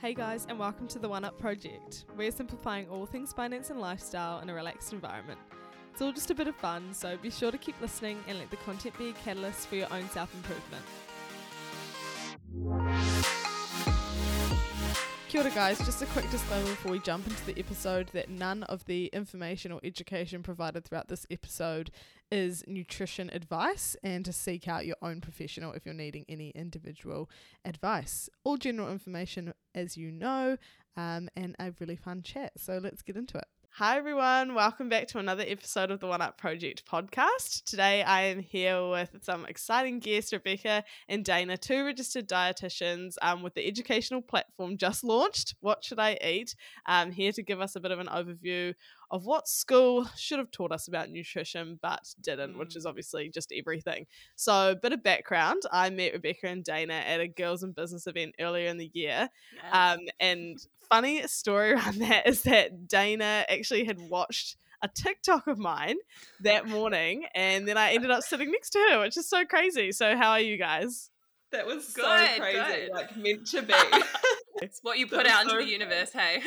Hey guys, and welcome to the One Up Project. We're simplifying all things finance and lifestyle in a relaxed environment. It's all just a bit of fun, so be sure to keep listening and let the content be a catalyst for your own self improvement. Kia ora, guys. Just a quick disclaimer before we jump into the episode that none of the information or education provided throughout this episode is nutrition advice and to seek out your own professional if you're needing any individual advice. All general information, as you know, um, and a really fun chat. So let's get into it. Hi, everyone. Welcome back to another episode of the One Up Project podcast. Today, I am here with some exciting guests, Rebecca and Dana, two registered dietitians um, with the educational platform just launched, What Should I Eat? Um, here to give us a bit of an overview of what school should have taught us about nutrition but didn't, mm. which is obviously just everything. So, a bit of background I met Rebecca and Dana at a girls in business event earlier in the year. Yes. Um, and funny story around that is that Dana actually had watched a TikTok of mine that morning, and then I ended up sitting next to her, which is so crazy. So, how are you guys? That was good, so crazy, good. like meant to be. it's what you put out into the universe, hey.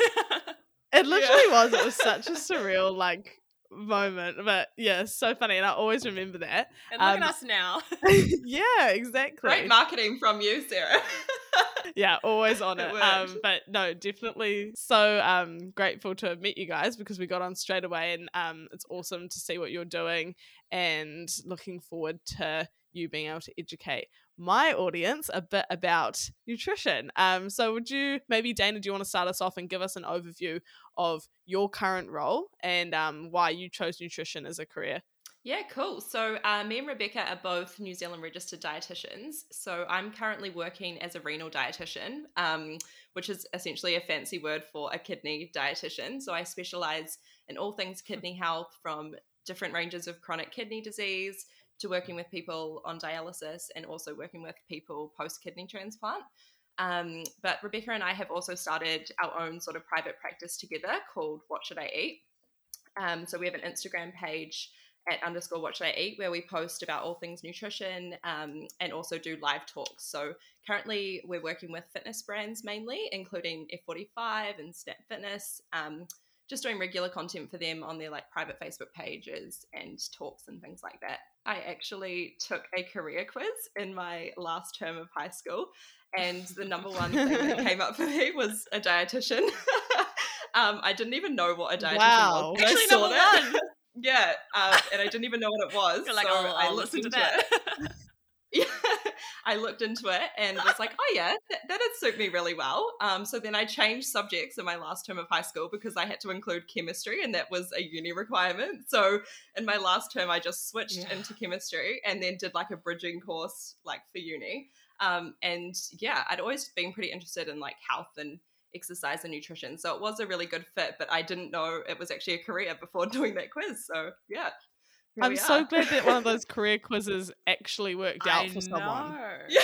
It literally yeah. was. It was such a surreal like moment. But yeah, so funny. And I always remember that. And look um, at us now. yeah, exactly. Great marketing from you, Sarah. yeah, always on it. it um, but no, definitely so um, grateful to meet you guys because we got on straight away and um, it's awesome to see what you're doing and looking forward to you being able to educate my audience a bit about nutrition. Um, so, would you maybe, Dana, do you want to start us off and give us an overview of your current role and um, why you chose nutrition as a career? Yeah, cool. So, uh, me and Rebecca are both New Zealand registered dietitians. So, I'm currently working as a renal dietitian, um, which is essentially a fancy word for a kidney dietitian. So, I specialize in all things kidney health from different ranges of chronic kidney disease to working with people on dialysis and also working with people post kidney transplant. Um, but Rebecca and I have also started our own sort of private practice together called What Should I Eat? Um, so we have an Instagram page at underscore what should I eat, where we post about all things nutrition um, and also do live talks. So currently we're working with fitness brands mainly, including F45 and Snap Fitness, um, just doing regular content for them on their like private Facebook pages and talks and things like that. I actually took a career quiz in my last term of high school, and the number one thing that came up for me was a dietitian. um, I didn't even know what a dietitian wow. was. Actually, number that. one. yeah, uh, and I didn't even know what it was. You're like, so oh, I'll listen to that. I looked into it and was like, oh yeah, that, that'd suit me really well. Um, so then I changed subjects in my last term of high school because I had to include chemistry and that was a uni requirement. So in my last term, I just switched yeah. into chemistry and then did like a bridging course like for uni. Um, and yeah, I'd always been pretty interested in like health and exercise and nutrition. So it was a really good fit, but I didn't know it was actually a career before doing that quiz. So yeah, here I'm so glad that one of those career quizzes actually worked out I for know. someone. Yeah.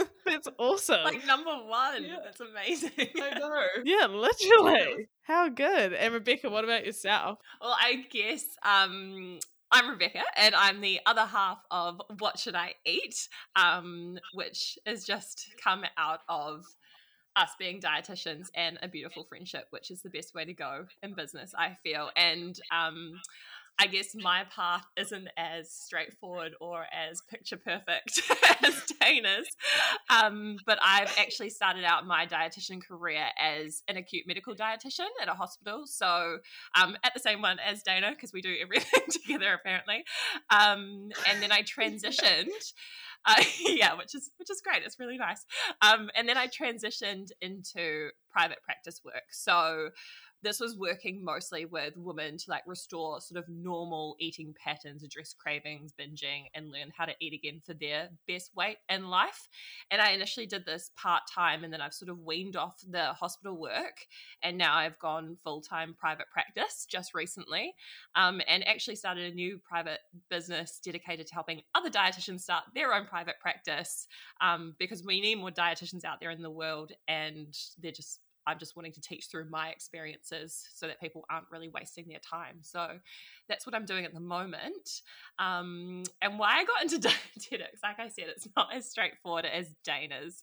That's awesome. Like number one. Yeah. That's amazing. I know. yeah, literally. How good. And Rebecca, what about yourself? Well, I guess um I'm Rebecca, and I'm the other half of What Should I Eat, um, which has just come out of us being dietitians and a beautiful friendship, which is the best way to go in business, I feel. And um, I guess my path isn't as straightforward or as picture perfect as Dana's. Um, but I've actually started out my dietitian career as an acute medical dietitian at a hospital. So um, at the same one as Dana, because we do everything together apparently. Um, and then I transitioned. Uh, yeah, which is which is great. It's really nice. Um, and then I transitioned into private practice work. So this was working mostly with women to like restore sort of normal eating patterns, address cravings, binging, and learn how to eat again for their best weight in life. And I initially did this part time, and then I've sort of weaned off the hospital work, and now I've gone full time private practice just recently, um, and actually started a new private business dedicated to helping other dietitians start their own private practice um, because we need more dietitians out there in the world, and they're just I'm just wanting to teach through my experiences so that people aren't really wasting their time. So that's what I'm doing at the moment. Um, and why I got into dietetics, like I said, it's not as straightforward as Dana's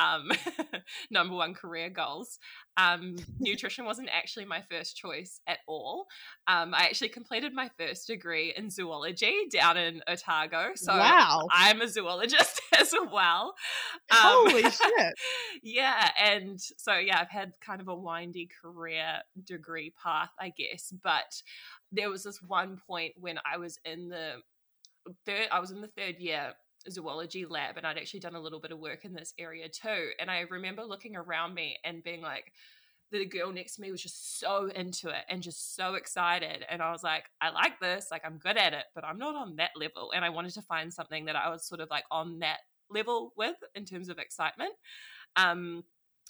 um, number one career goals. Um, nutrition wasn't actually my first choice at all. Um, I actually completed my first degree in zoology down in Otago. So wow. I'm a zoologist as well. Um, Holy shit. Yeah. And so, yeah, I've had kind of a windy career degree path, I guess. But there was this one point when I was in the third, I was in the third year zoology lab and I'd actually done a little bit of work in this area too. And I remember looking around me and being like, the girl next to me was just so into it and just so excited. And I was like, I like this, like I'm good at it, but I'm not on that level. And I wanted to find something that I was sort of like on that level with in terms of excitement. Um,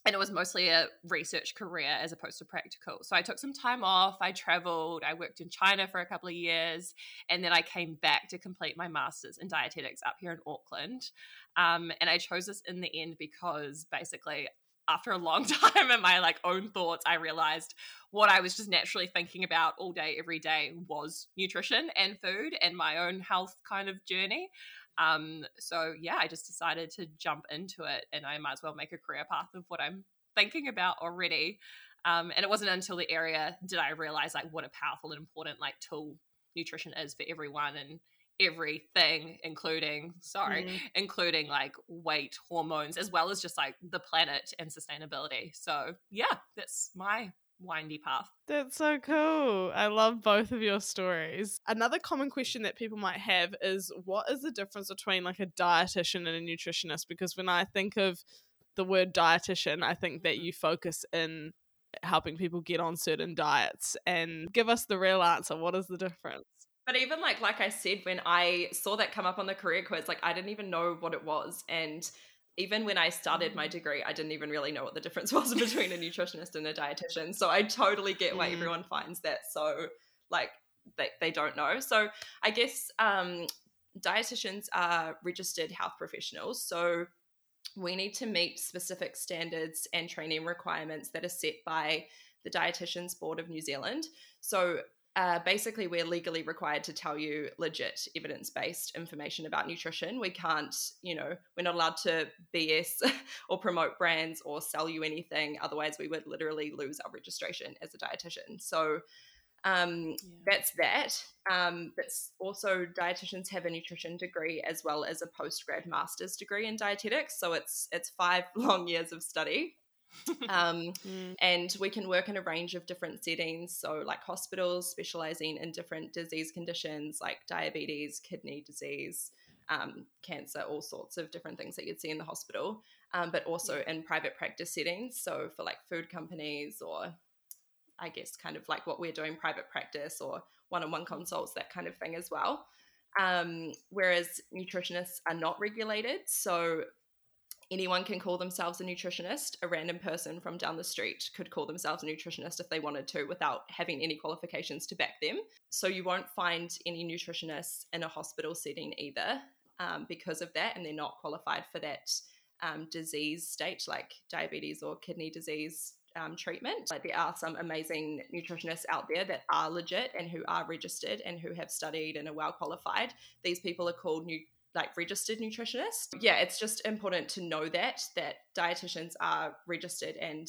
and it was mostly a research career as opposed to practical. So I took some time off. I traveled. I worked in China for a couple of years, and then I came back to complete my master's in dietetics up here in Auckland. Um, and I chose this in the end because basically, after a long time in my like own thoughts, I realized what I was just naturally thinking about all day, every day was nutrition and food and my own health kind of journey. Um, so yeah, I just decided to jump into it and I might as well make a career path of what I'm thinking about already. Um, and it wasn't until the area did I realize like what a powerful and important like tool nutrition is for everyone and everything including sorry mm. including like weight hormones as well as just like the planet and sustainability so yeah that's my windy path. That's so cool. I love both of your stories. Another common question that people might have is what is the difference between like a dietitian and a nutritionist? Because when I think of the word dietitian, I think that mm-hmm. you focus in helping people get on certain diets and give us the real answer. What is the difference? But even like like I said, when I saw that come up on the career quiz, like I didn't even know what it was. And even when I started my mm. degree, I didn't even really know what the difference was between a nutritionist and a dietitian. So I totally get why mm. everyone finds that so like they, they don't know. So I guess um, dietitians are registered health professionals. So we need to meet specific standards and training requirements that are set by the Dietitians Board of New Zealand. So uh, basically we're legally required to tell you legit evidence-based information about nutrition. We can't you know we're not allowed to bs or promote brands or sell you anything. Otherwise we would literally lose our registration as a dietitian. So um, yeah. that's that. Um, that's also dietitians have a nutrition degree as well as a postgrad master's degree in dietetics. So it's it's five long years of study um, mm. And we can work in a range of different settings. So, like hospitals specializing in different disease conditions like diabetes, kidney disease, um, cancer, all sorts of different things that you'd see in the hospital, um, but also in private practice settings. So, for like food companies or I guess kind of like what we're doing, private practice or one on one consults, that kind of thing as well. Um, whereas nutritionists are not regulated. So anyone can call themselves a nutritionist. A random person from down the street could call themselves a nutritionist if they wanted to without having any qualifications to back them. So you won't find any nutritionists in a hospital setting either um, because of that, and they're not qualified for that um, disease state like diabetes or kidney disease um, treatment. Like there are some amazing nutritionists out there that are legit and who are registered and who have studied and are well qualified. These people are called new like registered nutritionist. Yeah, it's just important to know that that dietitians are registered and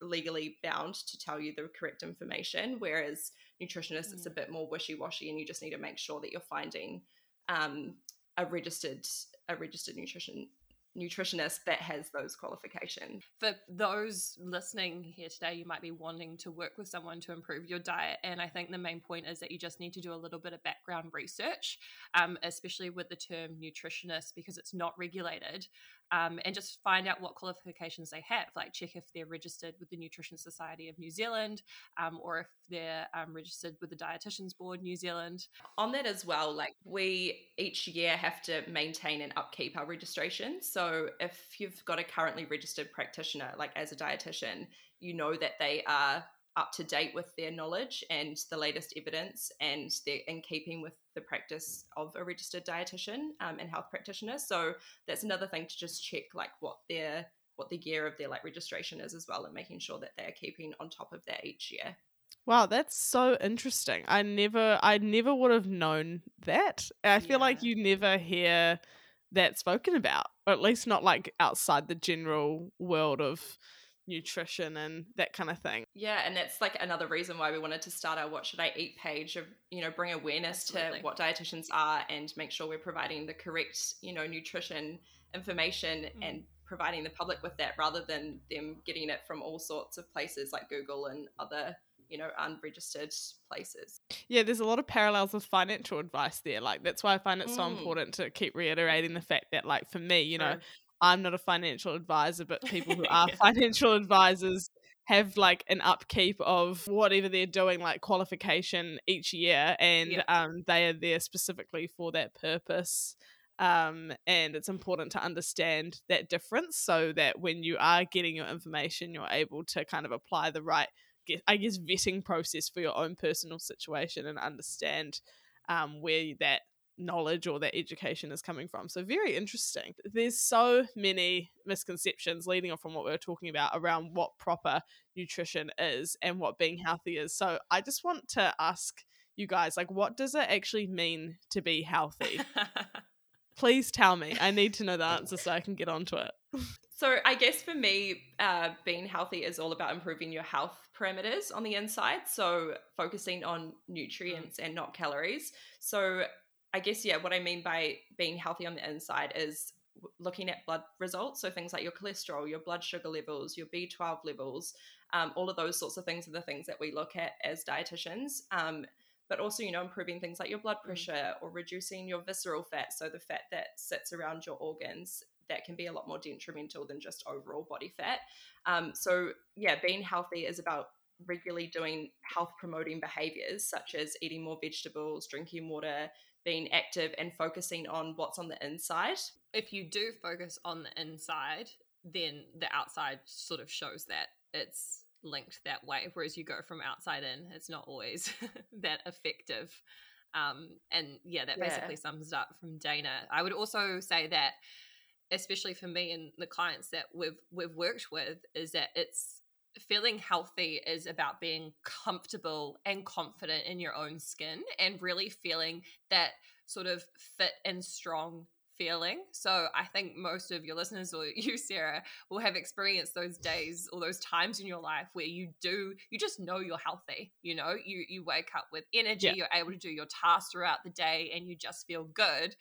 legally bound to tell you the correct information, whereas nutritionists mm. it's a mm. bit more wishy-washy and you just need to make sure that you're finding um, a registered a registered nutrition nutritionist that has those qualifications. For those listening here today, you might be wanting to work with someone to improve your diet. And I think the main point is that you just need to do a little bit of background research, um, especially with the term nutritionist, because it's not regulated um, and just find out what qualifications they have. Like check if they're registered with the Nutrition Society of New Zealand um, or if they're um, registered with the Dietitians Board New Zealand. On that as well, like we each year have to maintain and upkeep our registration. So if you've got a currently registered practitioner, like as a dietitian, you know that they are up to date with their knowledge and the latest evidence, and they're in keeping with the practice of a registered dietitian um, and health practitioner. So that's another thing to just check, like what their what the year of their like registration is as well and making sure that they're keeping on top of that each year. Wow, that's so interesting. I never I never would have known that. I feel like you never hear that spoken about, or at least not like outside the general world of nutrition and that kind of thing. Yeah, and that's like another reason why we wanted to start our What Should I Eat page of, you know, bring awareness Absolutely. to what dietitians are and make sure we're providing the correct, you know, nutrition information Mm. and providing the public with that rather than them getting it from all sorts of places like Google and other, you know, unregistered places. Yeah, there's a lot of parallels with financial advice there. Like that's why I find it so Mm. important to keep reiterating the fact that like for me, you know. I'm not a financial advisor, but people who are Yeah. financial advisors have like an upkeep of whatever they're doing, like qualification each year, and Yeah. um, they are there specifically for that purpose. Um, and it's important to understand that difference so that when you are getting your information, you're able to kind of apply the right, I guess, vetting process for your own personal situation and understand um, where that knowledge or their education is coming from. So very interesting. There's so many misconceptions leading on from what we were talking about around what proper nutrition is and what being healthy is. So I just want to ask you guys like what does it actually mean to be healthy? Please tell me. I need to know the answer so I can get onto it. So I guess for me, uh, being healthy is all about improving your health parameters on the inside. So focusing on nutrients and not calories. So I guess yeah, what I mean by being healthy on the inside is looking at blood results. So things like your cholesterol, your blood sugar levels, your B12 levels, um, all of those sorts of things are the things that we look at as dietitians. Um, but also, you know, improving things like your blood pressure or reducing your visceral fat. So the fat that sits around your organs that can be a lot more detrimental than just overall body fat. Um, so yeah, being healthy is about regularly doing health promoting behaviors such as eating more vegetables, drinking water, being active, and focusing on what's on the inside. if you do focus on the inside, then the outside sort of shows that it's linked that way. Whereas you go from outside in, it's not always that effective. Um, and yeah, that Yeah. basically sums it up from Dana. I would also say that, especially for me and the clients that we've we've worked with, is that it's feeling healthy is about being comfortable and confident in your own skin and really feeling that sort of fit and strong feeling. So I think most of your listeners or you, Sarah, will have experienced those days or those times in your life where you do you just know you're healthy. You know, you you wake up with energy, Yeah. you're able to do your tasks throughout the day and you just feel good.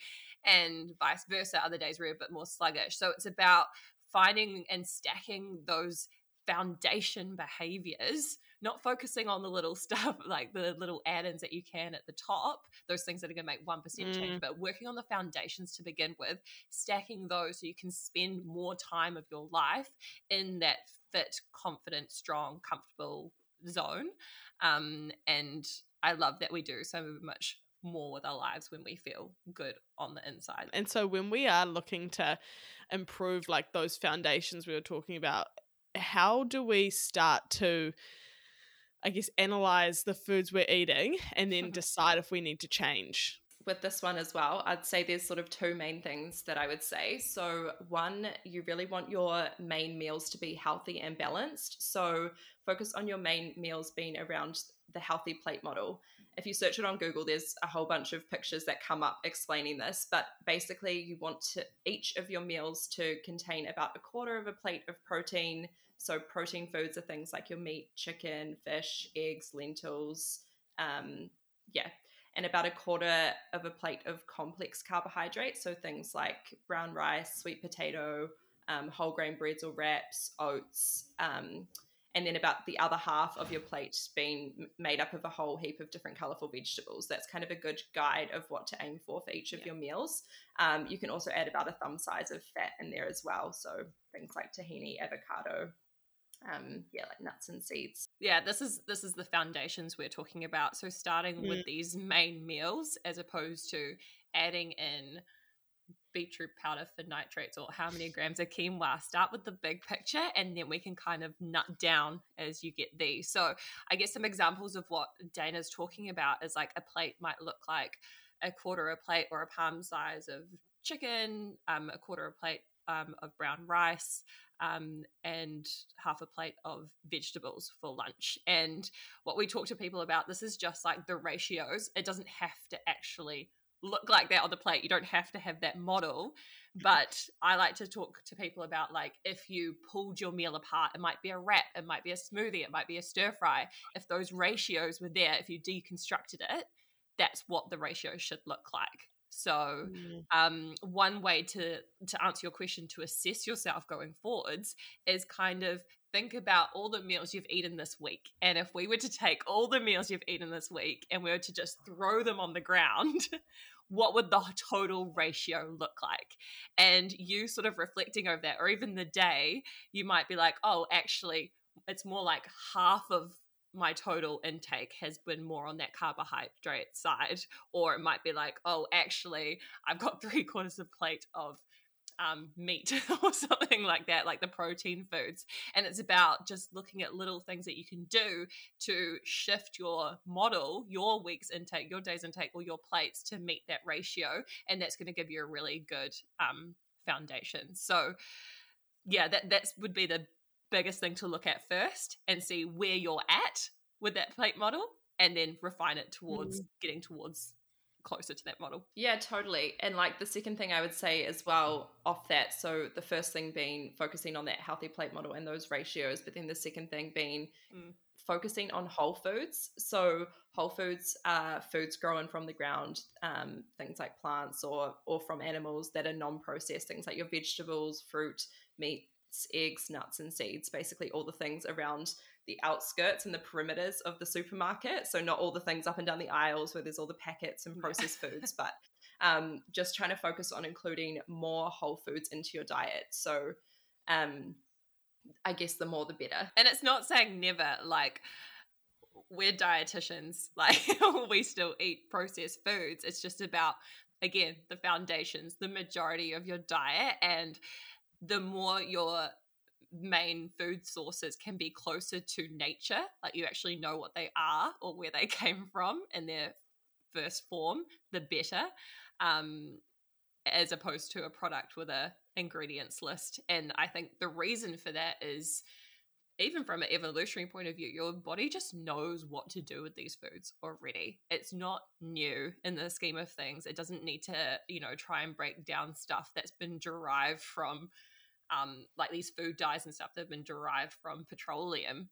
And vice versa, other days we're a bit more sluggish. So it's about finding and stacking those foundation behaviors not focusing on the little stuff like the little add-ins that you can at the top those things that are going to make 1% Mm. change but working on the foundations to begin with stacking those so you can spend more time of your life in that fit confident strong comfortable zone um, and i love that we do so much more with our lives when we feel good on the inside And so when we are looking to improve like those foundations we were talking about, how do we start to I guess analyze the foods we're eating and then decide if we need to change? with this one as well, I'd say there's sort of two main things that I would say. So, one, you really want your main meals to be healthy and balanced. So, focus on your main meals being around the healthy plate model. If you search it on Google, there's a whole bunch of pictures that come up explaining this. But basically, you want to each of your meals to contain about a quarter of a plate of protein. So, protein foods are things like your meat, chicken, fish, eggs, lentils. Um, yeah, and about a quarter of a plate of complex carbohydrates. So things like brown rice, sweet potato, um, whole grain breads or wraps, oats, um, and then about the other half of your plate being made up of a whole heap of different colorful vegetables. That's kind of a good guide of what to aim for for each of Yeah. your meals. Um, you can also add about a thumb size of fat in there as well. So things like tahini, avocado, um, yeah, like nuts and seeds. yeah this is this is the foundations we're talking about so starting Mm. with these main meals as opposed to adding in beetroot powder for nitrates or how many grams of quinoa start with the big picture and then we can kind of nut down as you get these so i guess some examples of what dana's talking about is like a plate might look like a quarter a plate or a palm size of chicken um, a quarter a plate um, of brown rice um, and half a plate of vegetables for lunch. And what we talk to people about, this is just like the ratios. It doesn't have to actually look like that on the plate. You don't have to have that model. But I like to talk to people about like if you pulled your meal apart, it might be a wrap, it might be a smoothie, it might be a stir fry. If those ratios were there, if you deconstructed it, that's what the ratio should look like. So, Mm. um, one way to to answer your question to assess yourself going forwards is kind of think about all the meals you've eaten this week, and if we were to take all the meals you've eaten this week and we were to just throw them on the ground. What would the total ratio look like? And you sort of reflecting over that, or even the day, you might be like, oh, actually, it's more like half of my total intake has been more on that carbohydrate side or it might be like oh actually i've got three quarters of plate of um, meat or something like that like the protein foods and it's about just looking at little things that you can do to shift your model your week's intake your day's intake or your plates to meet that ratio and that's going to give you a really good um, foundation. So yeah that that's would be the biggest thing to look at first and see where you're at with that plate model and then refine it towards getting towards closer to that model. Yeah, totally. And like the second thing I would say as well off that, so the first thing being focusing on that healthy plate model and those ratios, but then the second thing being Mm. focusing on whole foods. So whole foods are foods grown from the ground, um, things like plants or or from animals that are non-processed, things like your vegetables, fruit, meats, eggs, nuts, and seeds. Basically, all the things around the outskirts and the perimeters of the supermarket. So not all the things up and down the aisles where there's all the packets and Yeah. processed foods, but um, just trying to focus on including more whole foods into your diet. So um, I guess the more the better. And it's not saying never, like we're dietitians, like we still eat processed foods. It's just about again the foundations, the majority of your diet and the more your main food sources can be closer to nature, like you actually know what they are or where they came from in their first form, the better. Um, as opposed to a product with a ingredients list. And I think the reason for that is even from an evolutionary point of view, your body just knows what to do with these foods already. It's not new in the scheme of things. It doesn't need to, you know, try and break down stuff that's been derived from um like these food dyes and stuff that have been derived from petroleum.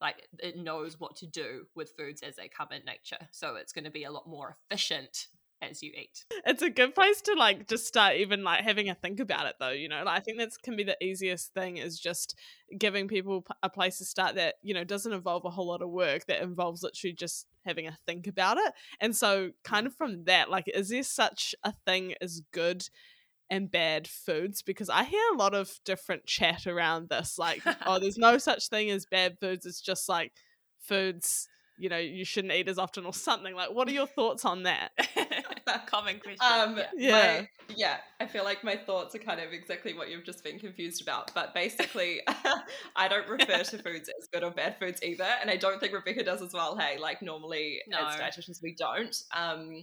Like it knows what to do with foods as they come in nature. So it's going to be a lot more efficient as you eat. it's a good place to like just start even like having a think about it though you know like i think that's can be the easiest thing is just giving people a place to start that you know doesn't involve a whole lot of work that involves literally just having a think about it and so kind of from that like is there such a thing as good and bad foods because i hear a lot of different chat around this like oh there's no such thing as bad foods it's just like foods you know you shouldn't eat as often or something like what are your thoughts on that Common question. Um, yeah. Yeah. my- yeah. I feel like my thoughts are kind of exactly what you've just been confused about. But basically, I don't refer to foods as good or bad foods either, and I don't think Rebecca does as well. Hey, like normally No. as dietitians we don't. Um,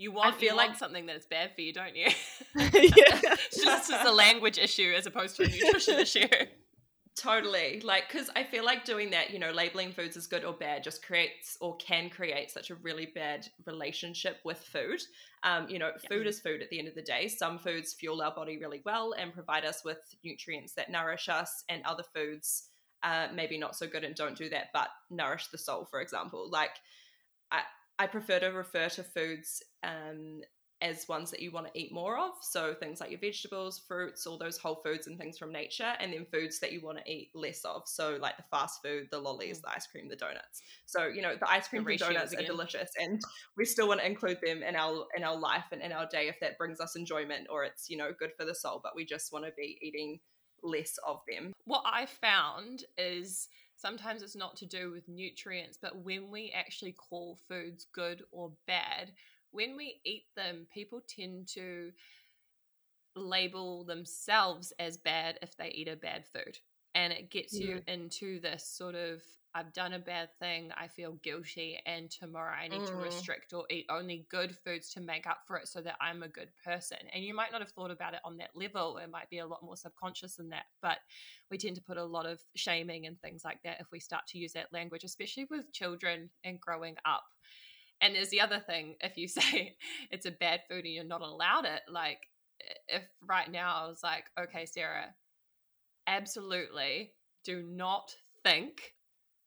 You want, feel you like- want something that's bad for you, don't you? yeah just it's a language issue as opposed to a nutrition issue. Totally. Like, because I feel like doing that, you know, labeling foods as good or bad just creates or can create such a really bad relationship with food. Um, you know, Yeah. food is food at the end of the day. Some foods fuel our body really well and provide us with nutrients that nourish us, and other foods, uh, maybe not so good and don't do that, but nourish the soul, for example. Like, I, prefer to refer to foods um, as ones that you want to eat more of. So things like your vegetables, fruits, all those whole foods and things from nature, and then foods that you want to eat less of. So like the fast food, the lollies, the ice cream, the donuts. So you know the ice cream and donuts again. are delicious, and we still want to include them in our in our life and in our day if that brings us enjoyment or it's you know good for the soul. But we just want to be eating less of them. What I found is sometimes it's not to do with nutrients, but when we actually call foods good or bad, when we eat them, people tend to label themselves as bad if they eat a bad food. And it gets you into this sort of I've done a bad thing, I feel guilty, and tomorrow I need mm. to restrict or eat only good foods to make up for it so that I'm a good person. And you might not have thought about it on that level, it might be a lot more subconscious than that. But we tend to put a lot of shaming and things like that if we start to use that language, especially with children and growing up. And there's the other thing if you say it's a bad food and you're not allowed it, like if right now I was like, okay, Sarah, absolutely do not think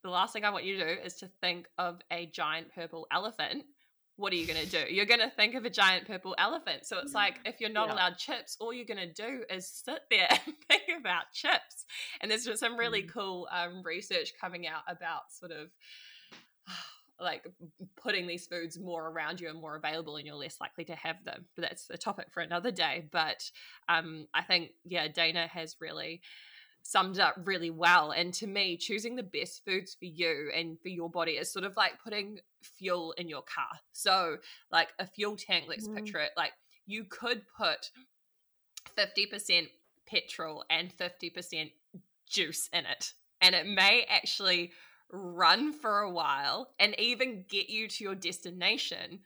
the last thing I want you to do is to think of a giant purple elephant. What are you going to do? You're going to think of a giant purple elephant. So it's like if you're not yeah. allowed chips, all you're going to do is sit there and think about chips. And there's just some really mm. cool um, research coming out about sort of like putting these foods more around you and more available and you're less likely to have them but that's a topic for another day but um, i think yeah dana has really summed up really well. And to me, choosing the best foods for you and for your body is sort of like putting fuel in your car. So, like a fuel tank, let's mm. picture it like you could put 50% petrol and 50% juice in it. And it may actually run for a while and even get you to your destination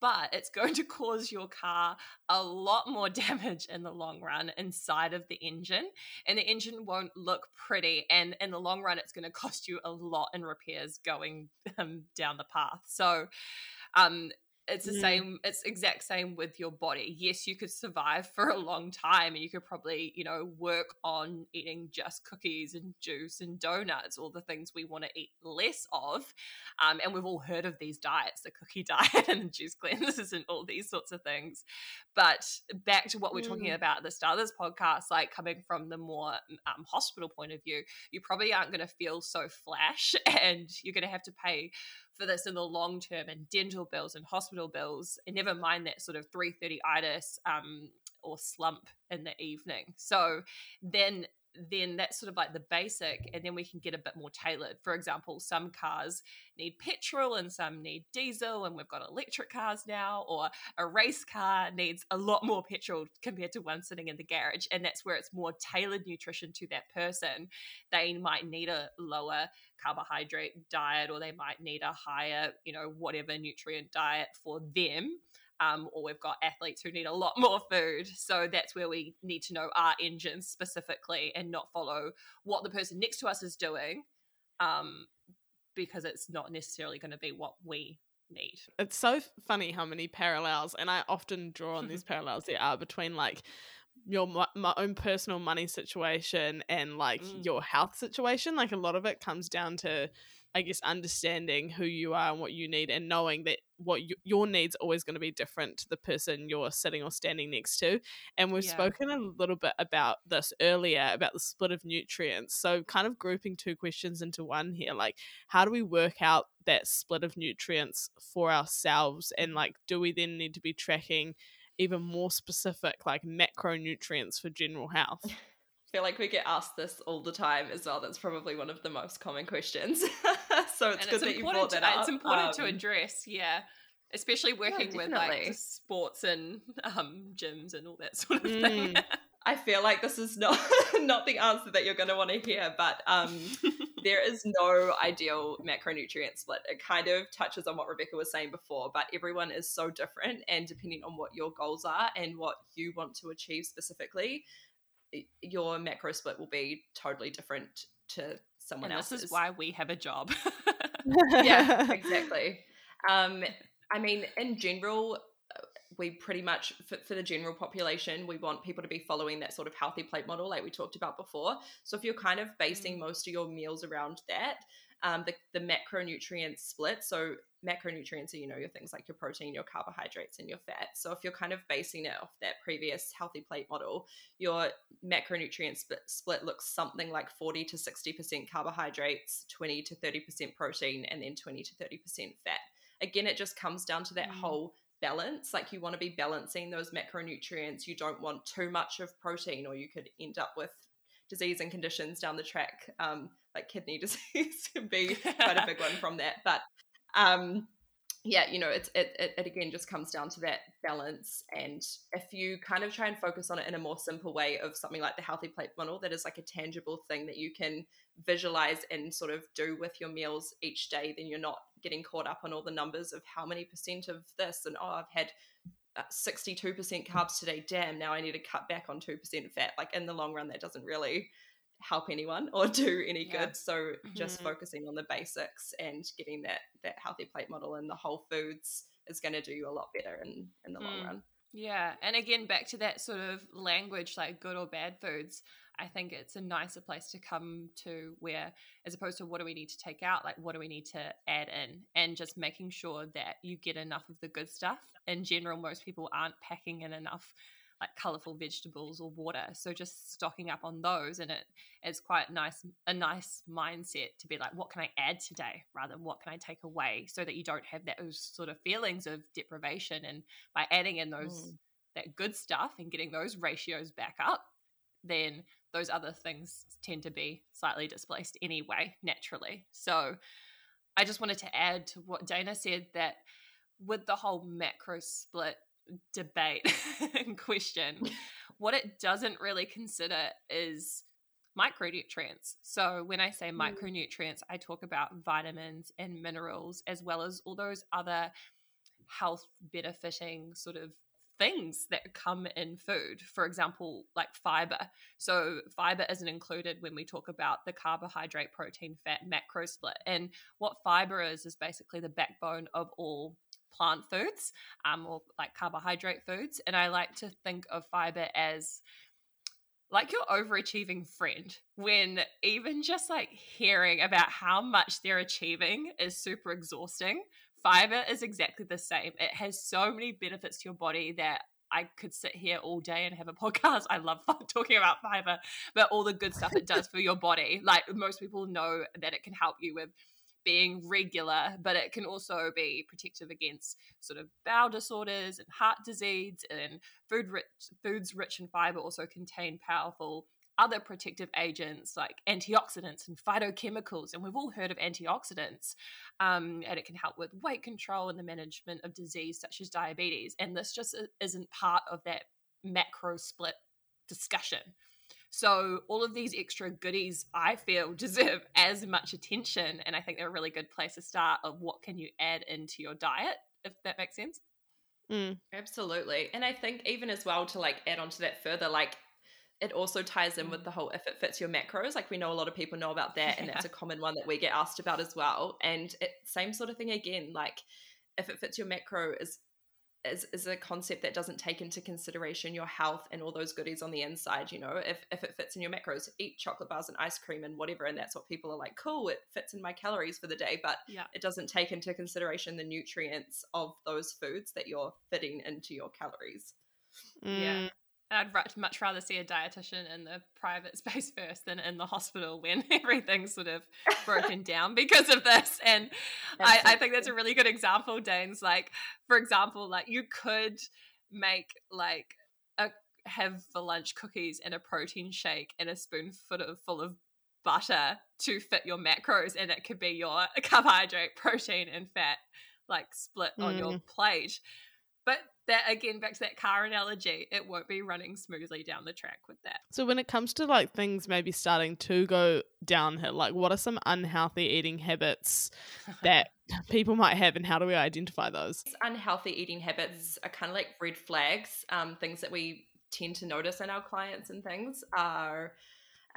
but it's going to cause your car a lot more damage in the long run inside of the engine and the engine won't look pretty and in the long run it's going to cost you a lot in repairs going um, down the path. So um, it's the same it's exact same with your body. Yes you could survive for a long time and you could probably you know work on eating just cookies and juice and donuts all the things we want to eat less of um, and we've all heard of these diets the cookie diet and the juice cleanses and all these sorts of things. But back to what we're mm. talking about at the start of this podcast like coming from the more um, hospital point of view you probably aren't going to feel so flash and you're going to have to pay for this in the long term and dental bills and hospital bills, and never mind that sort of 330 itis um, or slump in the evening. So then then that's sort of like the basic and then we can get a bit more tailored for example some cars need petrol and some need diesel and we've got electric cars now or a race car needs a lot more petrol compared to one sitting in the garage and that's where it's more tailored nutrition to that person they might need a lower carbohydrate diet or they might need a higher, you know, whatever nutrient diet for them. Um, or we've got athletes who need a lot more food. So that's where we need to know our engines specifically and not follow what the person next to us is doing um, because it's not necessarily going to be what we need. It's so funny how many parallels, and I often draw on these parallels there are between like your my own personal money situation and like mm. your health situation like a lot of it comes down to i guess understanding who you are and what you need and knowing that what you, your needs always going to be different to the person you're sitting or standing next to and we've yeah. spoken a little bit about this earlier about the split of nutrients so kind of grouping two questions into one here like how do we work out that split of nutrients for ourselves and like do we then need to be tracking even more specific, like macronutrients for general health? I feel like we get asked this all the time as well. That's probably one of the most common questions. so it's and good it's that you brought that to, up. It's important um, to address, yeah. Especially working yeah, with like sports and um, gyms and all that sort of mm. thing. I feel like this is not not the answer that you're going to want to hear, but um, there is no ideal macronutrient split. It kind of touches on what Rebecca was saying before, but everyone is so different, and depending on what your goals are and what you want to achieve specifically, your macro split will be totally different to someone and else. This is why we have a job. yeah, exactly. Um, I mean, in general, we pretty much for, for, the general population we want people to be following that sort of healthy plate model like we talked about before so if you're kind of basing mm. most of your meals around that um, the, the macronutrient split so macronutrients are you know your things like your protein your carbohydrates and your fat so if you're kind of basing it off that previous healthy plate model your macronutrient split, split looks something like 40 to 60% carbohydrates 20 to 30% protein and then 20 to 30% fat again it just comes down to that mm. whole balance. Like you want to be balancing those macronutrients. You don't want too much of protein, or you could end up with disease and conditions down the track. Um, like kidney disease can be quite a big one from that. But um, yeah, you know, it's it, it, it again just comes down to that balance. And if you kind of try and focus on it in a more simple way of something like the healthy plate model, that is like a tangible thing that you can visualize and sort of do with your meals each day, then you're not getting caught up on all the numbers of how many percent of this and oh, I've had 62% uh, carbs today. Damn, now I need to cut back on 2% fat. Like in the long run, that doesn't really help anyone or do any yeah. good. So mm-hmm. just focusing on the basics and getting that that healthy plate model and the whole foods is going to do you a lot better in in the mm. long run. Yeah, and again back to that sort of language like good or bad foods. I think it's a nicer place to come to where, as opposed to what do we need to take out, like what do we need to add in, and just making sure that you get enough of the good stuff. In general, most people aren't packing in enough like colorful vegetables or water so just stocking up on those and it is quite nice a nice mindset to be like what can i add today? rather than what can i take away? so that you don't have those sort of feelings of deprivation and by adding in those mm. that good stuff and getting those ratios back up then those other things tend to be slightly displaced anyway naturally. So i just wanted to add to what dana said that with the whole macro split debate and question, what it doesn't really consider is micronutrients. So when I say mm. micronutrients, I talk about vitamins and minerals as well as all those other health benefiting sort of things that come in food. For example, like fiber. So fiber isn't included when we talk about the carbohydrate, protein, fat macro split. And what fiber is is basically the backbone of all plant foods um, or like carbohydrate foods. And I like to think of fiber as like your overachieving friend when even just like hearing about how much they're achieving is super exhausting. Fiber is exactly the same. It has so many benefits to your body that I could sit here all day and have a podcast. I love talking about fiber, but all the good stuff it does for your body. Like most people know that it can help you with being regular, but it can also be protective against sort of bowel disorders and heart disease. And food rich, foods rich in fiber also contain powerful other protective agents like antioxidants and phytochemicals. And we've all heard of antioxidants. Um, and it can help with weight control and the management of disease such as diabetes. And this just isn't part of that macro split discussion. So all of these extra goodies I feel deserve as much attention and I think they're a really good place to start of what can you add into your diet if that makes sense. Mm. Absolutely. And I think even as well to like add on to that further like it also ties in with the whole if it fits your macros like we know a lot of people know about that and that's a common one that we get asked about as well and it, same sort of thing again like if it fits your macro is is, is a concept that doesn't take into consideration your health and all those goodies on the inside you know if, if it fits in your macros eat chocolate bars and ice cream and whatever and that's what people are like cool it fits in my calories for the day but yeah. it doesn't take into consideration the nutrients of those foods that you're fitting into your calories mm. yeah I'd much rather see a dietitian in the private space first than in the hospital when everything's sort of broken down because of this. And I, I, think that's a really good example, Dane's like, for example, like you could make like a have for lunch cookies and a protein shake and a spoonful of full of butter to fit your macros and it could be your carbohydrate, protein and fat like split mm. on your mm. plate. But that again back to that car analogy it won't be running smoothly down the track with that. So when it comes to like things maybe starting to go downhill like what are some unhealthy eating habits that people might have and how do we identify those? Unhealthy eating habits are kind of like red flags um, things that we tend to notice in our clients and things are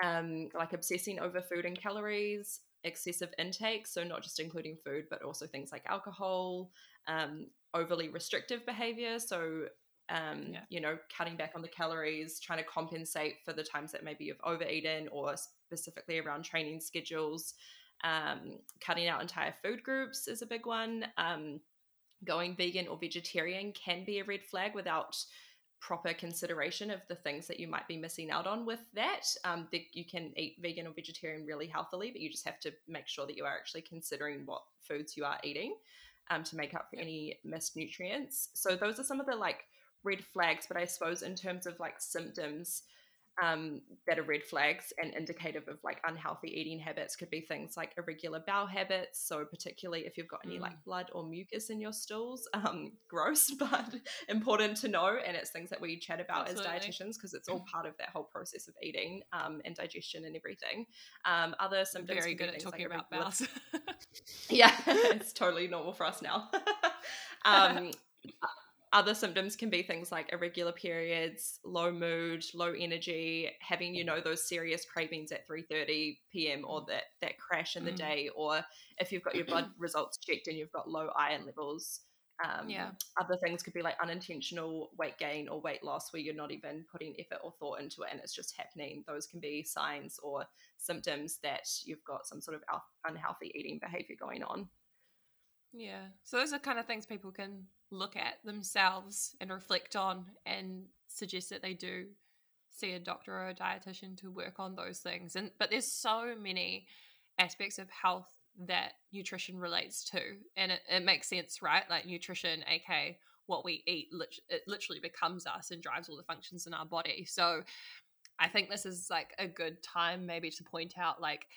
um, like obsessing over food and calories excessive intake so not just including food but also things like alcohol um, overly restrictive behavior. So, um, yeah. you know, cutting back on the calories, trying to compensate for the times that maybe you've overeaten, or specifically around training schedules. Um, cutting out entire food groups is a big one. Um, going vegan or vegetarian can be a red flag without proper consideration of the things that you might be missing out on with that. Um, the, you can eat vegan or vegetarian really healthily, but you just have to make sure that you are actually considering what foods you are eating um, to make up for any missed nutrients. So those are some of the like red flags. But I suppose in terms of like symptoms, um, that are red flags and indicative of like unhealthy eating habits could be things like irregular bowel habits. So, particularly if you've got any mm. like blood or mucus in your stools, um, gross, but important to know. And it's things that we chat about Absolutely. as dietitians because it's all part of that whole process of eating um, and digestion and everything. Um, other symptoms. Very good at talking like about bowels. yeah, it's totally normal for us now. um, other symptoms can be things like irregular periods low mood low energy having you know those serious cravings at 3.30 p.m or that that crash in the mm. day or if you've got your blood results checked and you've got low iron levels um, yeah. Other things could be like unintentional weight gain or weight loss where you're not even putting effort or thought into it and it's just happening. Those can be signs or symptoms that you've got some sort of unhealthy eating behavior going on. Yeah. So those are kind of things people can look at themselves and reflect on and suggest that they do see a doctor or a dietitian to work on those things. And but there's so many aspects of health that nutrition relates to. And it, it makes sense, right? Like nutrition, aka what we eat, it literally becomes us and drives all the functions in our body. So I think this is like a good time maybe to point out like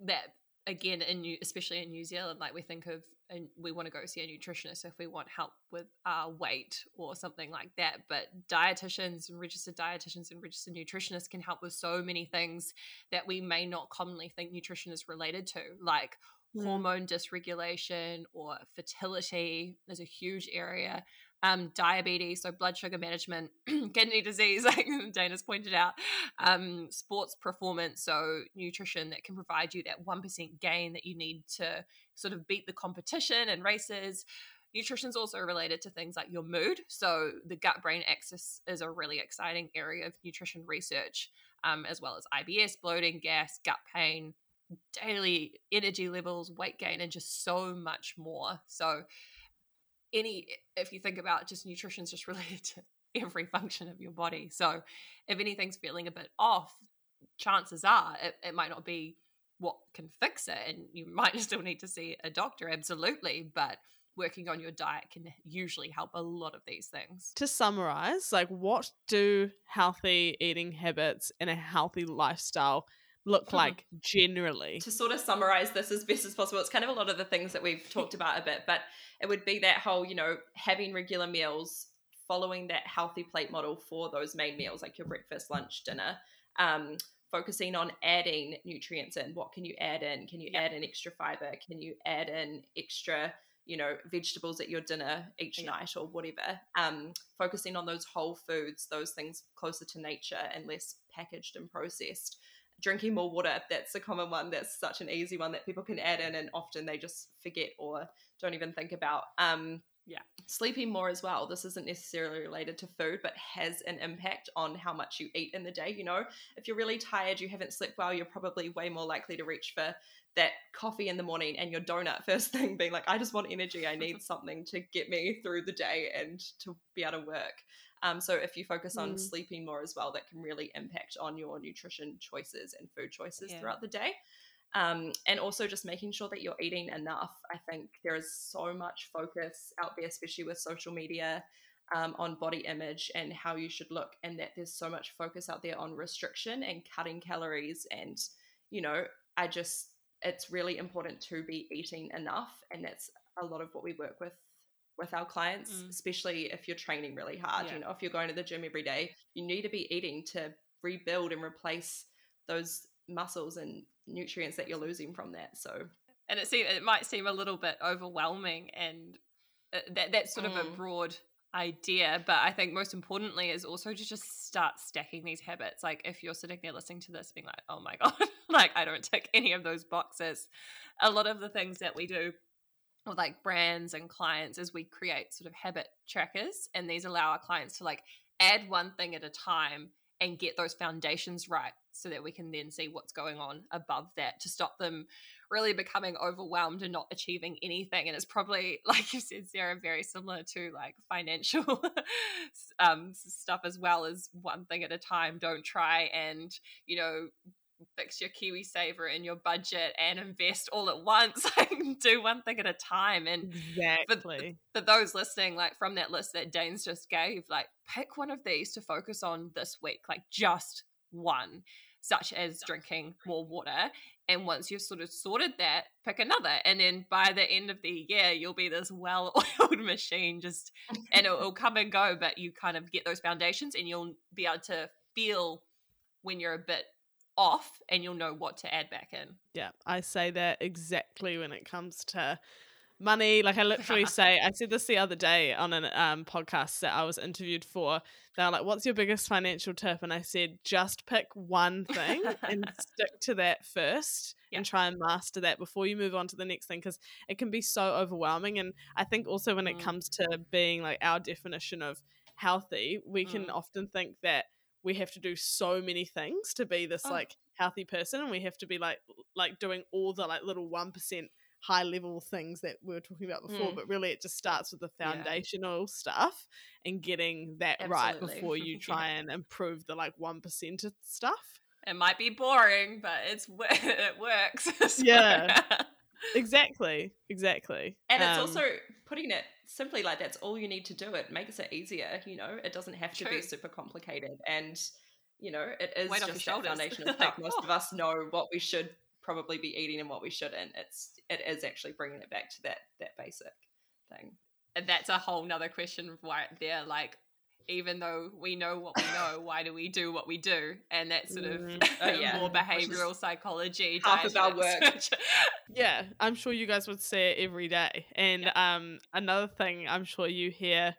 that again in new especially in new zealand like we think of and we want to go see a nutritionist if we want help with our weight or something like that but dietitians and registered dietitians and registered nutritionists can help with so many things that we may not commonly think nutrition is related to like mm. hormone dysregulation or fertility is a huge area um, diabetes, so blood sugar management, kidney disease, like Dana's pointed out, um, sports performance, so nutrition that can provide you that 1% gain that you need to sort of beat the competition and races. Nutrition is also related to things like your mood. So, the gut brain axis is a really exciting area of nutrition research, um, as well as IBS, bloating, gas, gut pain, daily energy levels, weight gain, and just so much more. So, any if you think about just nutrition is just related to every function of your body so if anything's feeling a bit off chances are it, it might not be what can fix it and you might still need to see a doctor absolutely but working on your diet can usually help a lot of these things. To summarize, like what do healthy eating habits and a healthy lifestyle look like generally? To sort of summarize this as best as possible, it's kind of a lot of the things that we've talked about a bit, but it would be that whole, you know, having regular meals, following that healthy plate model for those main meals, like your breakfast, lunch, dinner. Um, focusing on adding nutrients in. What can you add in? Can you add in extra fiber? Can you add in extra, you know, vegetables at your dinner each night or whatever? Um, focusing on those whole foods, those things closer to nature and less packaged and processed drinking more water that's a common one that's such an easy one that people can add in and often they just forget or don't even think about. Um yeah. sleeping more as well this isn't necessarily related to food but has an impact on how much you eat in the day you know? If you're really tired you haven't slept well you're probably way more likely to reach for that coffee in the morning and your donut first thing being like i just want energy i need something to get me through the day and to be able to work um, so if you focus on mm. sleeping more as well, that can really impact on your nutrition choices and food choices yeah. throughout the day. Um, and also just making sure that you're eating enough. I think there is so much focus out there, especially with social media, um, on body image and how you should look, and that there's so much focus out there on restriction and cutting calories. And, you know, I just, it's really important to be eating enough. And that's a lot of what we work with with our clients, mm. especially if you're training really hard. Yeah. You know, if you're going to the gym every day, you need to be eating to rebuild and replace those muscles and nutrients that you're losing from that. So, and it seem it might seem a little bit overwhelming, and uh, that that's sort mm. of a mm. broad idea but i think most importantly is also to just start stacking these habits like if you're sitting there listening to this being like oh my god like i don't tick any of those boxes a lot of the things that we do with like brands and clients as we create sort of habit trackers and these allow our clients to like add one thing at a time and get those foundations right so that we can then see what's going on above that to stop them really becoming overwhelmed and not achieving anything and it's probably like you said sarah very similar to like financial um, stuff as well as one thing at a time don't try and you know fix your KiwiSaver and your budget and invest all at once. Like do one thing at a time. And exactly for, for those listening, like from that list that Dana's just gave, like pick one of these to focus on this week, like just one, such as drinking more water. And once you've sort of sorted that, pick another. And then by the end of the year, you'll be this well oiled machine, just and it'll, it'll come and go, but you kind of get those foundations and you'll be able to feel when you're a bit off and you'll know what to add back in. Yeah, I say that exactly when it comes to money. Like I literally say, I said this the other day on a um, podcast that I was interviewed for. They were like, "What's your biggest financial tip?" And I said, "Just pick one thing and stick to that first, yeah. and try and master that before you move on to the next thing, because it can be so overwhelming." And I think also when it mm. comes to being like our definition of healthy, we can mm. often think that we have to do so many things to be this oh. like healthy person and we have to be like like doing all the like little 1% high level things that we were talking about before mm. but really it just starts with the foundational yeah. stuff and getting that Absolutely. right before you try yeah. and improve the like 1% stuff it might be boring but it's it works so. yeah exactly exactly and it's um, also putting it simply like that's all you need to do. It makes it easier you know? It doesn't have to True. be super complicated and you know it is Weight just that foundation of like oh. most of us know what we should probably be eating and what we shouldn't. It's it is actually bringing it back to that that basic thing. And that's a whole nother question right there like even though we know what we know, why do we do what we do? And that sort of mm. oh, yeah. more behavioral psychology. Half of our work. yeah, I'm sure you guys would say it every day. And yeah. um, another thing I'm sure you hear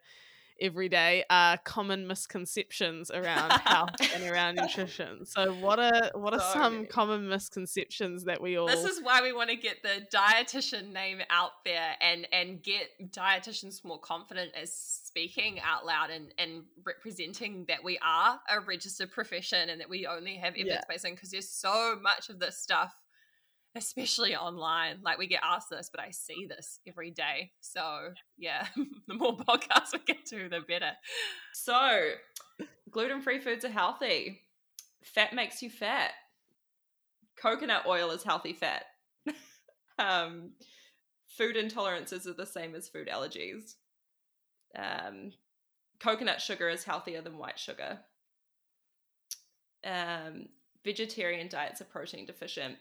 every day are common misconceptions around health and around nutrition. So what are what are some common misconceptions that we all This is why we want to get the dietitian name out there and and get dietitians more confident as speaking out loud and and representing that we are a registered profession and that we only have evidence-based because there's so much of this stuff especially online. Like we get asked this, but I see this every day. So yeah, the more podcasts we get to, the better. So gluten free foods are healthy. Fat makes you fat. Coconut oil is healthy fat. um, food intolerances are the same as food allergies. Um, coconut sugar is healthier than white sugar. Um, vegetarian diets are protein deficient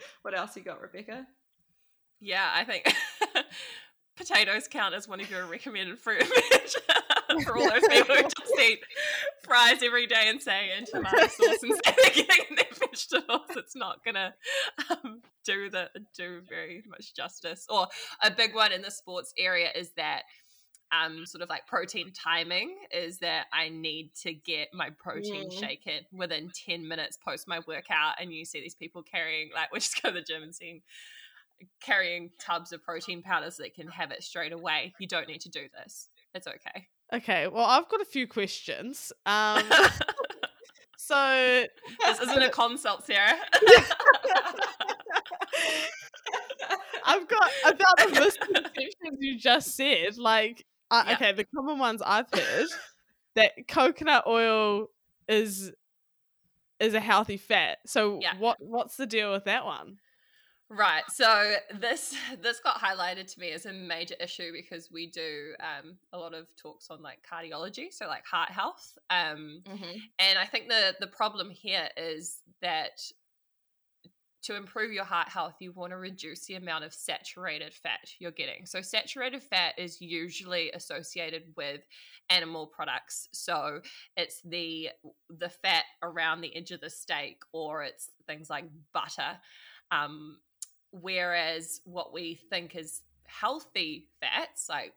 what else you got, Rebecca? Yeah, I think potatoes count as one of your recommended fruit for all those people who just eat fries every day and say and tomato sauce instead of getting their vegetables. It's not gonna um, do the do very much justice. Or a big one in the sports area is that um sort of like protein timing is that I need to get my protein mm. shaken within 10 minutes post my workout and you see these people carrying like we just go to the gym and seeing carrying tubs of protein powder so they can have it straight away. You don't need to do this. It's okay. Okay, well I've got a few questions. Um so this isn't a consult, Sarah. I've got about the misconceptions you just said. Like, uh, yeah. Okay, the common ones I've heard that coconut oil is is a healthy fat. So yeah. what what's the deal with that one? Right. So this this got highlighted to me as a major issue because we do um, a lot of talks on like cardiology, so like heart health. Um, mm-hmm. And I think the the problem here is that to improve your heart health, you want to reduce the amount of saturated fat you're getting. So, saturated fat is usually associated with animal products. So, it's the the fat around the edge of the steak, or it's things like butter. Um, whereas what we think is healthy fats, like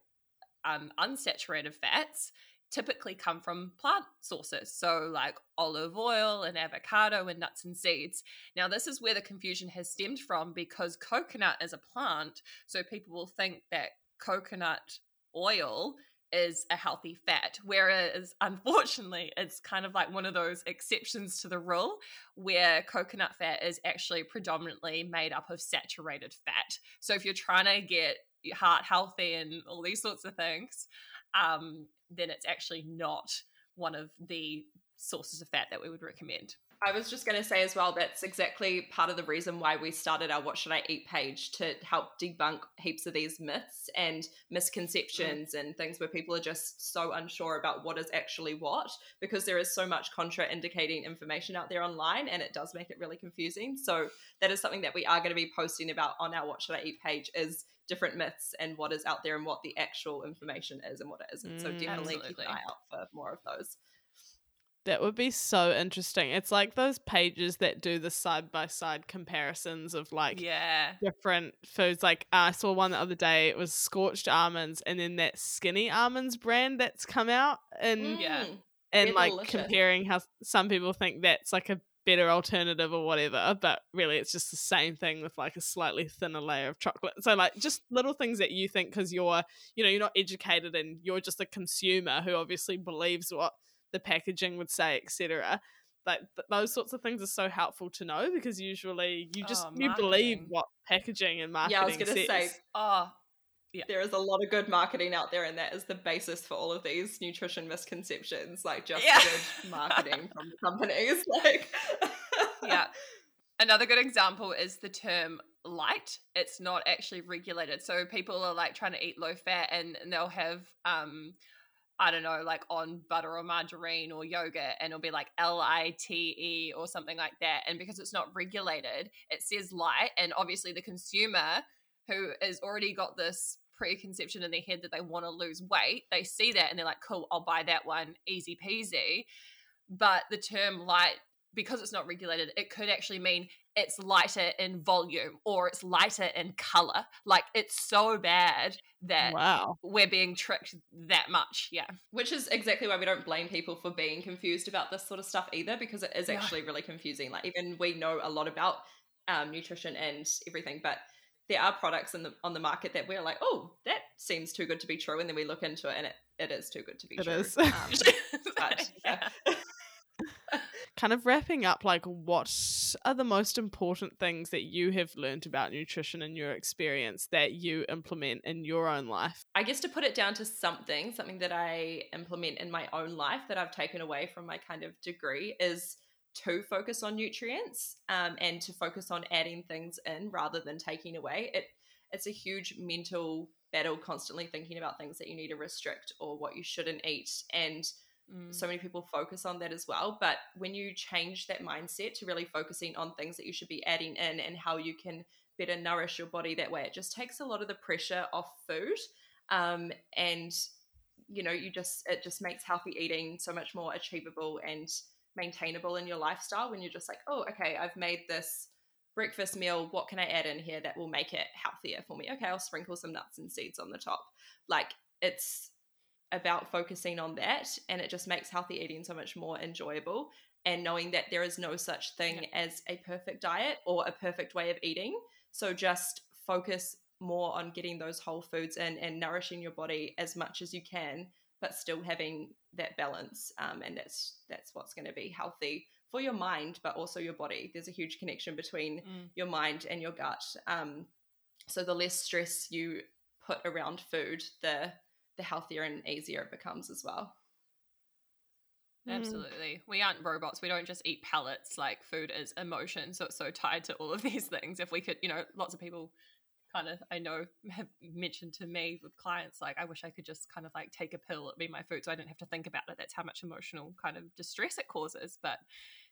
um, unsaturated fats, typically come from plant sources. So, like olive oil and avocado and nuts and seeds. Now, this is where the confusion has stemmed from because coconut is a plant. So, people will think that coconut oil is a healthy fat. Whereas, unfortunately, it's kind of like one of those exceptions to the rule where coconut fat is actually predominantly made up of saturated fat. So, if you're trying to get your heart healthy and all these sorts of things, um, then it's actually not one of the sources of fat that we would recommend. I was just going to say as well, that's exactly part of the reason why we started our What Should I Eat page to help debunk heaps of these myths and misconceptions mm. and things where people are just so unsure about what is actually what because there is so much contraindicating information out there online and it does make it really confusing. So that is something that we are going to be posting about on our What Should I Eat page is different myths and what is out there and what the actual information is and what it isn't. Mm, so definitely absolutely. keep an eye out for more of those. That would be so interesting. It's like those pages that do the side by side comparisons of like yeah different foods. Like uh, I saw one the other day. It was scorched almonds, and then that skinny almonds brand that's come out, and mm. yeah, and like delicious. comparing how some people think that's like a better alternative or whatever, but really it's just the same thing with like a slightly thinner layer of chocolate. So like just little things that you think because you're you know you're not educated and you're just a consumer who obviously believes what the packaging would say, etc. Like th- those sorts of things are so helpful to know because usually you just oh, you believe what packaging and marketing. Yeah, I was gonna says. say, oh, yeah. there is a lot of good marketing out there, and that is the basis for all of these nutrition misconceptions. Like just yeah. good marketing from companies. Like, yeah. Another good example is the term light. It's not actually regulated. So people are like trying to eat low fat, and, and they'll have um I don't know, like on butter or margarine or yogurt, and it'll be like L I T E or something like that. And because it's not regulated, it says light. And obviously, the consumer who has already got this preconception in their head that they want to lose weight, they see that and they're like, cool, I'll buy that one, easy peasy. But the term light because it's not regulated, it could actually mean it's lighter in volume or it's lighter in color. Like it's so bad that wow. we're being tricked that much. Yeah. Which is exactly why we don't blame people for being confused about this sort of stuff either, because it is actually really confusing. Like even we know a lot about um, nutrition and everything, but there are products in the on the market that we're like, oh, that seems too good to be true, and then we look into it and it, it is too good to be it true. Is. Um, but, yeah kind of wrapping up like what are the most important things that you have learned about nutrition in your experience that you implement in your own life i guess to put it down to something something that i implement in my own life that i've taken away from my kind of degree is to focus on nutrients um, and to focus on adding things in rather than taking away it it's a huge mental battle constantly thinking about things that you need to restrict or what you shouldn't eat and Mm. So many people focus on that as well. But when you change that mindset to really focusing on things that you should be adding in and how you can better nourish your body that way, it just takes a lot of the pressure off food. Um, and you know, you just it just makes healthy eating so much more achievable and maintainable in your lifestyle when you're just like, oh, okay, I've made this breakfast meal. What can I add in here that will make it healthier for me? Okay, I'll sprinkle some nuts and seeds on the top. Like it's about focusing on that and it just makes healthy eating so much more enjoyable and knowing that there is no such thing yeah. as a perfect diet or a perfect way of eating so just focus more on getting those whole foods in and nourishing your body as much as you can but still having that balance um, and that's that's what's going to be healthy for your mind but also your body there's a huge connection between mm. your mind and your gut um, so the less stress you put around food the the healthier and easier it becomes as well. Mm. Absolutely. We aren't robots. We don't just eat pellets. Like food is emotion. So it's so tied to all of these things. If we could, you know, lots of people kind of, I know, have mentioned to me with clients, like, I wish I could just kind of like take a pill, it be my food, so I didn't have to think about it. That's how much emotional kind of distress it causes. But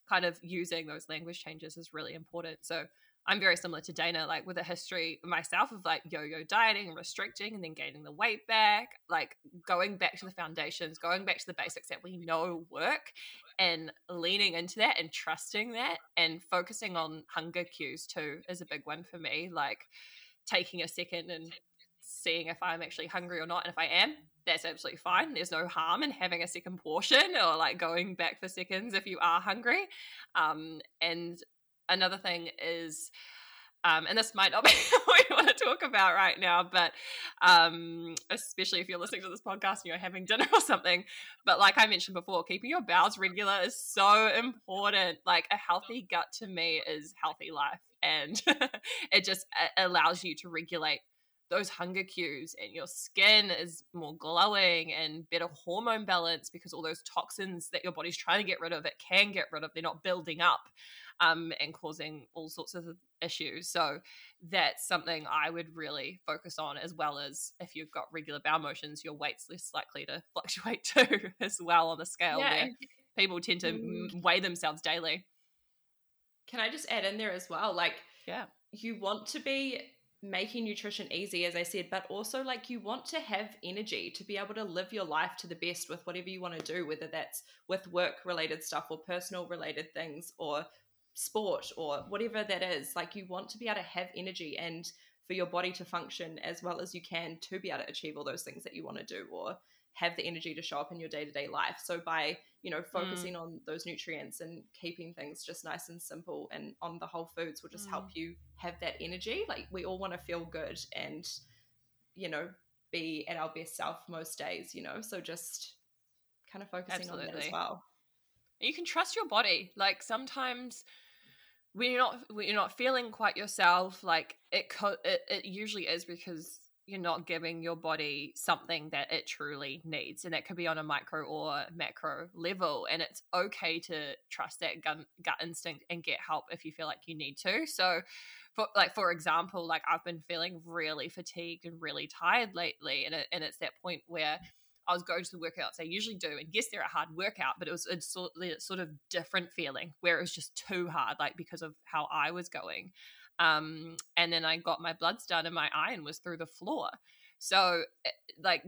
kind of using those language changes is really important. So I'm very similar to Dana, like with a history myself of like yo yo dieting and restricting and then gaining the weight back, like going back to the foundations, going back to the basics that we know work and leaning into that and trusting that and focusing on hunger cues too is a big one for me. Like taking a second and seeing if I'm actually hungry or not. And if I am, that's absolutely fine. There's no harm in having a second portion or like going back for seconds if you are hungry. Um, and another thing is um, and this might not be what you want to talk about right now, but um, especially if you're listening to this podcast and you're having dinner or something. But like I mentioned before, keeping your bowels regular is so important. Like a healthy gut to me is healthy life, and it just allows you to regulate those hunger cues and your skin is more glowing and better hormone balance because all those toxins that your body's trying to get rid of it can get rid of they're not building up um, and causing all sorts of issues so that's something i would really focus on as well as if you've got regular bowel motions your weight's less likely to fluctuate too as well on the scale yeah, where people tend to mm. weigh themselves daily can i just add in there as well like yeah you want to be making nutrition easy, as I said, but also like you want to have energy to be able to live your life to the best with whatever you want to do, whether that's with work related stuff or personal related things or sport or whatever that is. Like you want to be able to have energy and for your body to function as well as you can to be able to achieve all those things that you want to do or have the energy to show up in your day-to-day life so by you know mm. focusing mm. on those nutrients and keeping things just nice and simple and on the whole foods will just mm. help you have that energy like we all want to feel good and you know be at our best self most days you know so just kind of focusing Absolutely. on that as well you can trust your body like sometimes when you're not when you're not feeling quite yourself like it co- it, it usually is because you're not giving your body something that it truly needs and that could be on a micro or macro level and it's okay to trust that gut, gut instinct and get help if you feel like you need to so for like for example like i've been feeling really fatigued and really tired lately and, it, and it's that point where I was going to the workouts I usually do, and yes, they're a hard workout, but it was a sort, a sort of different feeling where it was just too hard, like because of how I was going. Um, and then I got my bloods done and my iron was through the floor. So, eh, like,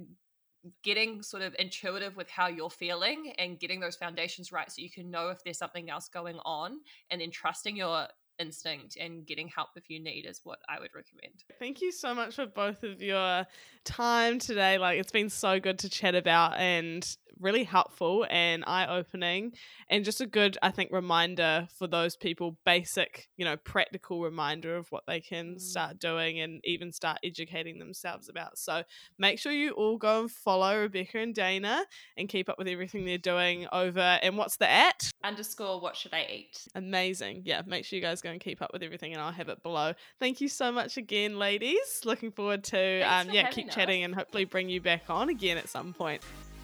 getting sort of intuitive with how you're feeling and getting those foundations right so you can know if there's something else going on and then trusting your instinct and getting help if you need is what I would recommend. Thank you so much for both of your time today. Like it's been so good to chat about and really helpful and eye opening and just a good, I think, reminder for those people, basic, you know, practical reminder of what they can mm. start doing and even start educating themselves about. So make sure you all go and follow Rebecca and Dana and keep up with everything they're doing over and what's the at? Underscore what should I eat? Amazing. Yeah, make sure you guys go and keep up with everything and I'll have it below. Thank you so much again, ladies. Looking forward to um yeah, keep us. chatting and hopefully bring you back on again at some point.